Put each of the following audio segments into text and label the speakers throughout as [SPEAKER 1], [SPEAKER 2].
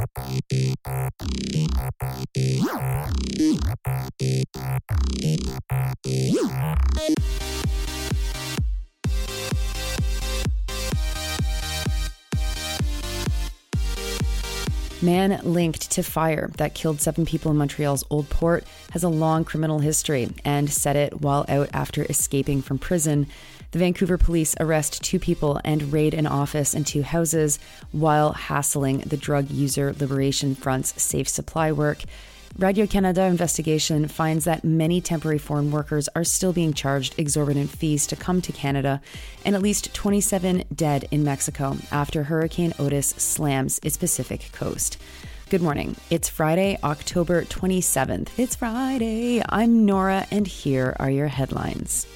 [SPEAKER 1] Thank you. Man linked to fire that killed seven people in Montreal's Old Port has a long criminal history and set it while out after escaping from prison. The Vancouver police arrest two people and raid an office and two houses while hassling the Drug User Liberation Front's safe supply work. Radio Canada investigation finds that many temporary foreign workers are still being charged exorbitant fees to come to Canada, and at least 27 dead in Mexico after Hurricane Otis slams its Pacific coast. Good morning. It's Friday, October 27th. It's Friday. I'm Nora, and here are your headlines.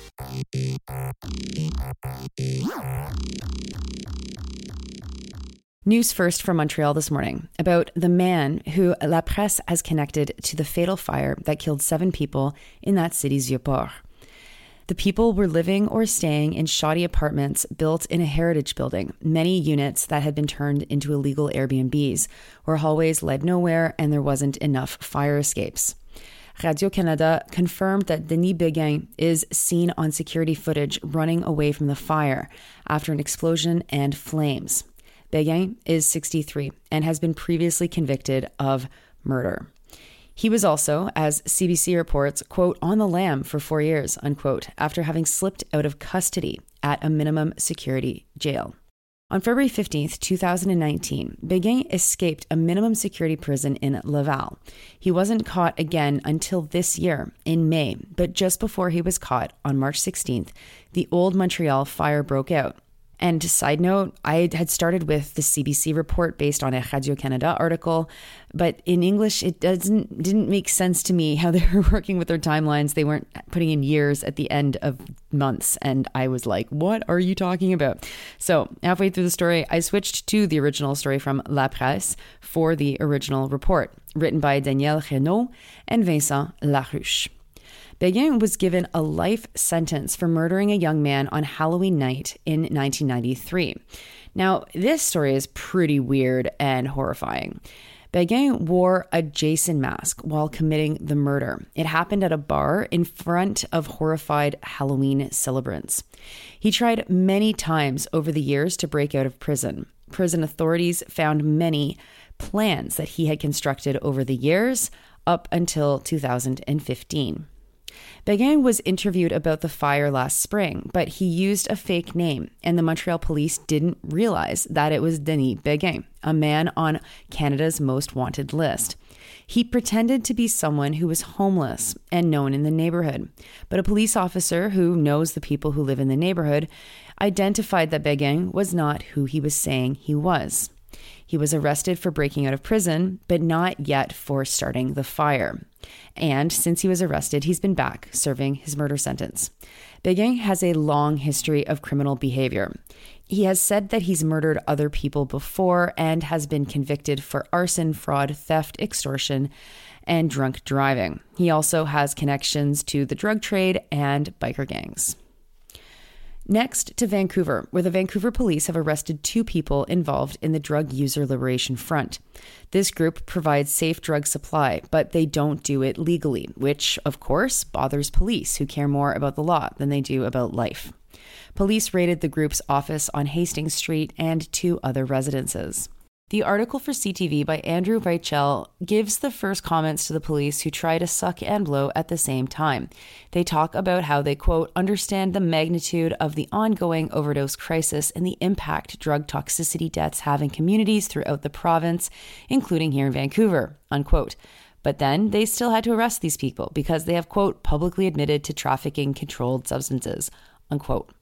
[SPEAKER 1] News first from Montreal this morning about the man who La Presse has connected to the fatal fire that killed seven people in that city's Vieux-Port. The people were living or staying in shoddy apartments built in a heritage building, many units that had been turned into illegal Airbnbs, where hallways led nowhere and there wasn't enough fire escapes. Radio Canada confirmed that Denis Béguin is seen on security footage running away from the fire after an explosion and flames. Béguin is 63 and has been previously convicted of murder. He was also, as CBC reports, quote, on the lam for four years, unquote, after having slipped out of custody at a minimum security jail. On February 15th, 2019, Béguin escaped a minimum security prison in Laval. He wasn't caught again until this year, in May, but just before he was caught on March 16th, the old Montreal fire broke out. And side note, I had started with the CBC report based on a Radio Canada article, but in English it doesn't didn't make sense to me how they were working with their timelines. They weren't putting in years at the end of months, and I was like, "What are you talking about?" So halfway through the story, I switched to the original story from La Presse for the original report, written by Daniel Renaud and Vincent Larouche. Béguin was given a life sentence for murdering a young man on Halloween night in 1993. Now, this story is pretty weird and horrifying. Béguin wore a Jason mask while committing the murder. It happened at a bar in front of horrified Halloween celebrants. He tried many times over the years to break out of prison. Prison authorities found many plans that he had constructed over the years up until 2015. Béguin was interviewed about the fire last spring, but he used a fake name, and the Montreal police didn't realize that it was Denis Béguin, a man on Canada's most wanted list. He pretended to be someone who was homeless and known in the neighborhood, but a police officer who knows the people who live in the neighborhood identified that Béguin was not who he was saying he was. He was arrested for breaking out of prison, but not yet for starting the fire. And since he was arrested, he's been back serving his murder sentence. Béguin has a long history of criminal behavior. He has said that he's murdered other people before and has been convicted for arson, fraud, theft, extortion, and drunk driving. He also has connections to the drug trade and biker gangs. Next to Vancouver, where the Vancouver police have arrested two people involved in the Drug User Liberation Front. This group provides safe drug supply, but they don't do it legally, which, of course, bothers police who care more about the law than they do about life. Police raided the group's office on Hastings Street and two other residences. The article for CTV by Andrew Weichel gives the first comments to the police who try to suck and blow at the same time. They talk about how they, quote, understand the magnitude of the ongoing overdose crisis and the impact drug toxicity deaths have in communities throughout the province, including here in Vancouver, unquote. But then they still had to arrest these people because they have, quote, publicly admitted to trafficking controlled substances, unquote.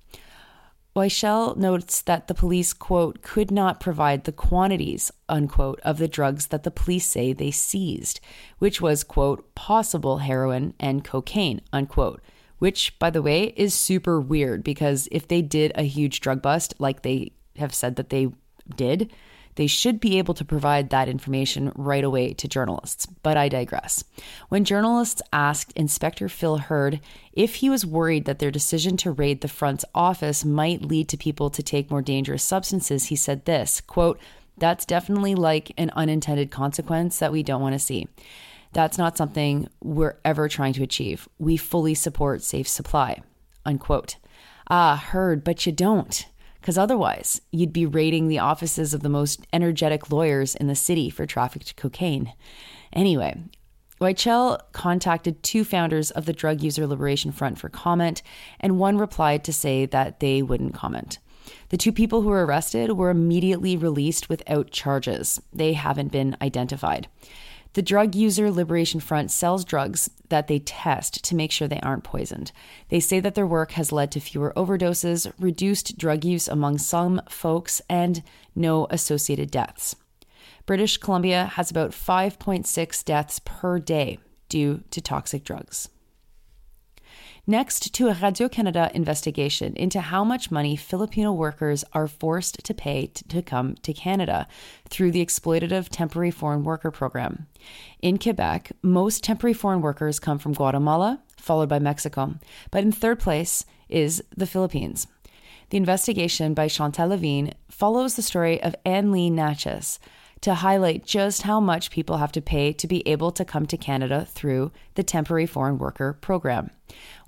[SPEAKER 1] Weichel notes that the police, quote, could not provide the quantities, unquote, of the drugs that the police say they seized, which was, quote, possible heroin and cocaine, unquote. Which, by the way, is super weird because if they did a huge drug bust, like they have said that they did, they should be able to provide that information right away to journalists. But I digress. When journalists asked Inspector Phil Heard if he was worried that their decision to raid the front's office might lead to people to take more dangerous substances, he said this quote, That's definitely like an unintended consequence that we don't want to see. That's not something we're ever trying to achieve. We fully support safe supply. Unquote. Ah, heard, but you don't. Because otherwise, you'd be raiding the offices of the most energetic lawyers in the city for trafficked cocaine. Anyway, Weichel contacted two founders of the Drug User Liberation Front for comment, and one replied to say that they wouldn't comment. The two people who were arrested were immediately released without charges. They haven't been identified. The Drug User Liberation Front sells drugs that they test to make sure they aren't poisoned. They say that their work has led to fewer overdoses, reduced drug use among some folks, and no associated deaths. British Columbia has about 5.6 deaths per day due to toxic drugs. Next to a Radio Canada investigation into how much money Filipino workers are forced to pay to, to come to Canada through the exploitative temporary foreign worker program. In Quebec, most temporary foreign workers come from Guatemala, followed by Mexico, but in third place is the Philippines. The investigation by Chantal Levine follows the story of Anne Lee Natchez, to highlight just how much people have to pay to be able to come to Canada through the Temporary Foreign Worker Program.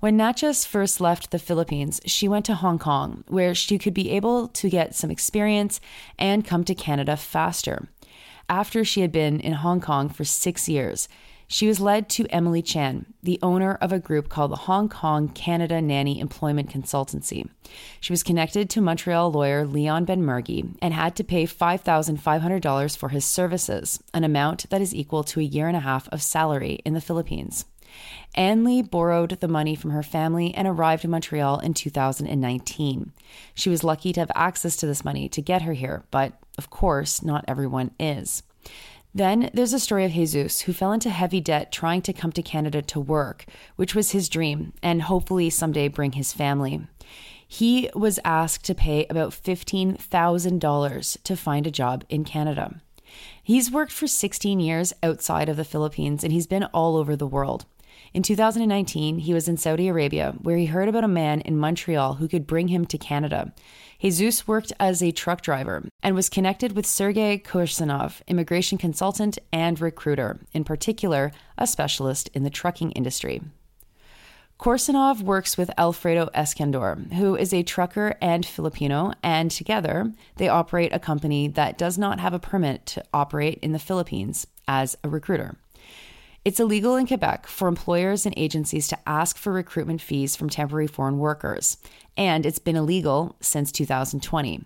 [SPEAKER 1] When Natchez first left the Philippines, she went to Hong Kong, where she could be able to get some experience and come to Canada faster. After she had been in Hong Kong for six years, she was led to Emily Chan, the owner of a group called the Hong Kong Canada Nanny Employment Consultancy. She was connected to Montreal lawyer Leon Benmergui and had to pay $5,500 for his services, an amount that is equal to a year and a half of salary in the Philippines. Anne Lee borrowed the money from her family and arrived in Montreal in 2019. She was lucky to have access to this money to get her here, but of course, not everyone is. Then there's a story of Jesus who fell into heavy debt trying to come to Canada to work, which was his dream, and hopefully someday bring his family. He was asked to pay about $15,000 to find a job in Canada. He's worked for 16 years outside of the Philippines and he's been all over the world. In 2019, he was in Saudi Arabia, where he heard about a man in Montreal who could bring him to Canada. Jesus worked as a truck driver and was connected with Sergei Korsanov, immigration consultant and recruiter, in particular, a specialist in the trucking industry. Korsanov works with Alfredo Escandor, who is a trucker and Filipino, and together they operate a company that does not have a permit to operate in the Philippines as a recruiter. It's illegal in Quebec for employers and agencies to ask for recruitment fees from temporary foreign workers, and it's been illegal since 2020.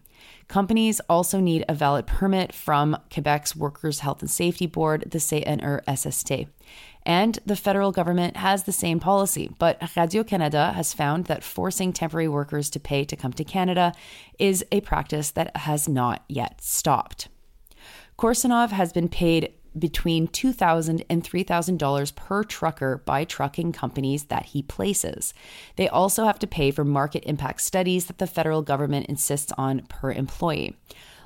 [SPEAKER 1] Companies also need a valid permit from Quebec's Workers' Health and Safety Board, the CNRSST. And the federal government has the same policy, but Radio Canada has found that forcing temporary workers to pay to come to Canada is a practice that has not yet stopped. Korsanov has been paid between $2,000 and $3,000 per trucker by trucking companies that he places. They also have to pay for market impact studies that the federal government insists on per employee.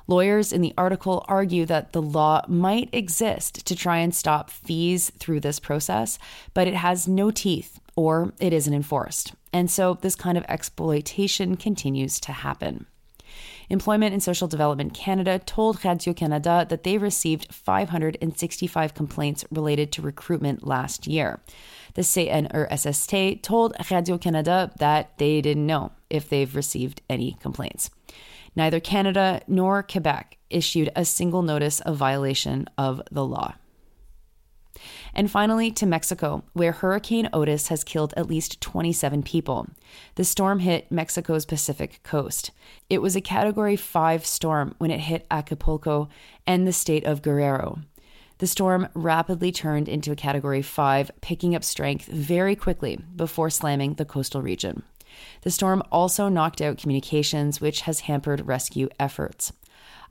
[SPEAKER 1] Lawyers in the article argue that the law might exist to try and stop fees through this process, but it has no teeth or it isn't enforced. And so this kind of exploitation continues to happen. Employment and Social Development Canada told Radio Canada that they received 565 complaints related to recruitment last year. The CNRSST told Radio Canada that they didn't know if they've received any complaints. Neither Canada nor Quebec issued a single notice of violation of the law. And finally, to Mexico, where Hurricane Otis has killed at least 27 people. The storm hit Mexico's Pacific coast. It was a Category 5 storm when it hit Acapulco and the state of Guerrero. The storm rapidly turned into a Category 5, picking up strength very quickly before slamming the coastal region. The storm also knocked out communications, which has hampered rescue efforts.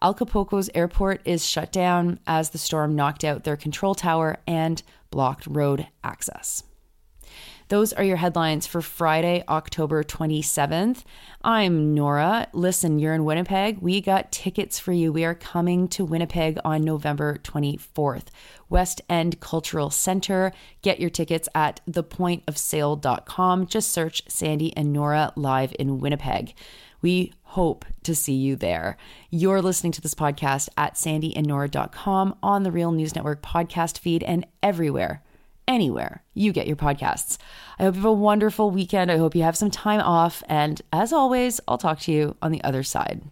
[SPEAKER 1] Acapulco's airport is shut down as the storm knocked out their control tower and blocked road access. Those are your headlines for Friday, October 27th. I'm Nora. Listen, you're in Winnipeg. We got tickets for you. We are coming to Winnipeg on November 24th. West End Cultural Center. Get your tickets at thepointofsale.com. Just search Sandy and Nora live in Winnipeg. We hope to see you there. You're listening to this podcast at sandyandnora.com on the Real News Network podcast feed and everywhere, anywhere you get your podcasts. I hope you have a wonderful weekend. I hope you have some time off. And as always, I'll talk to you on the other side.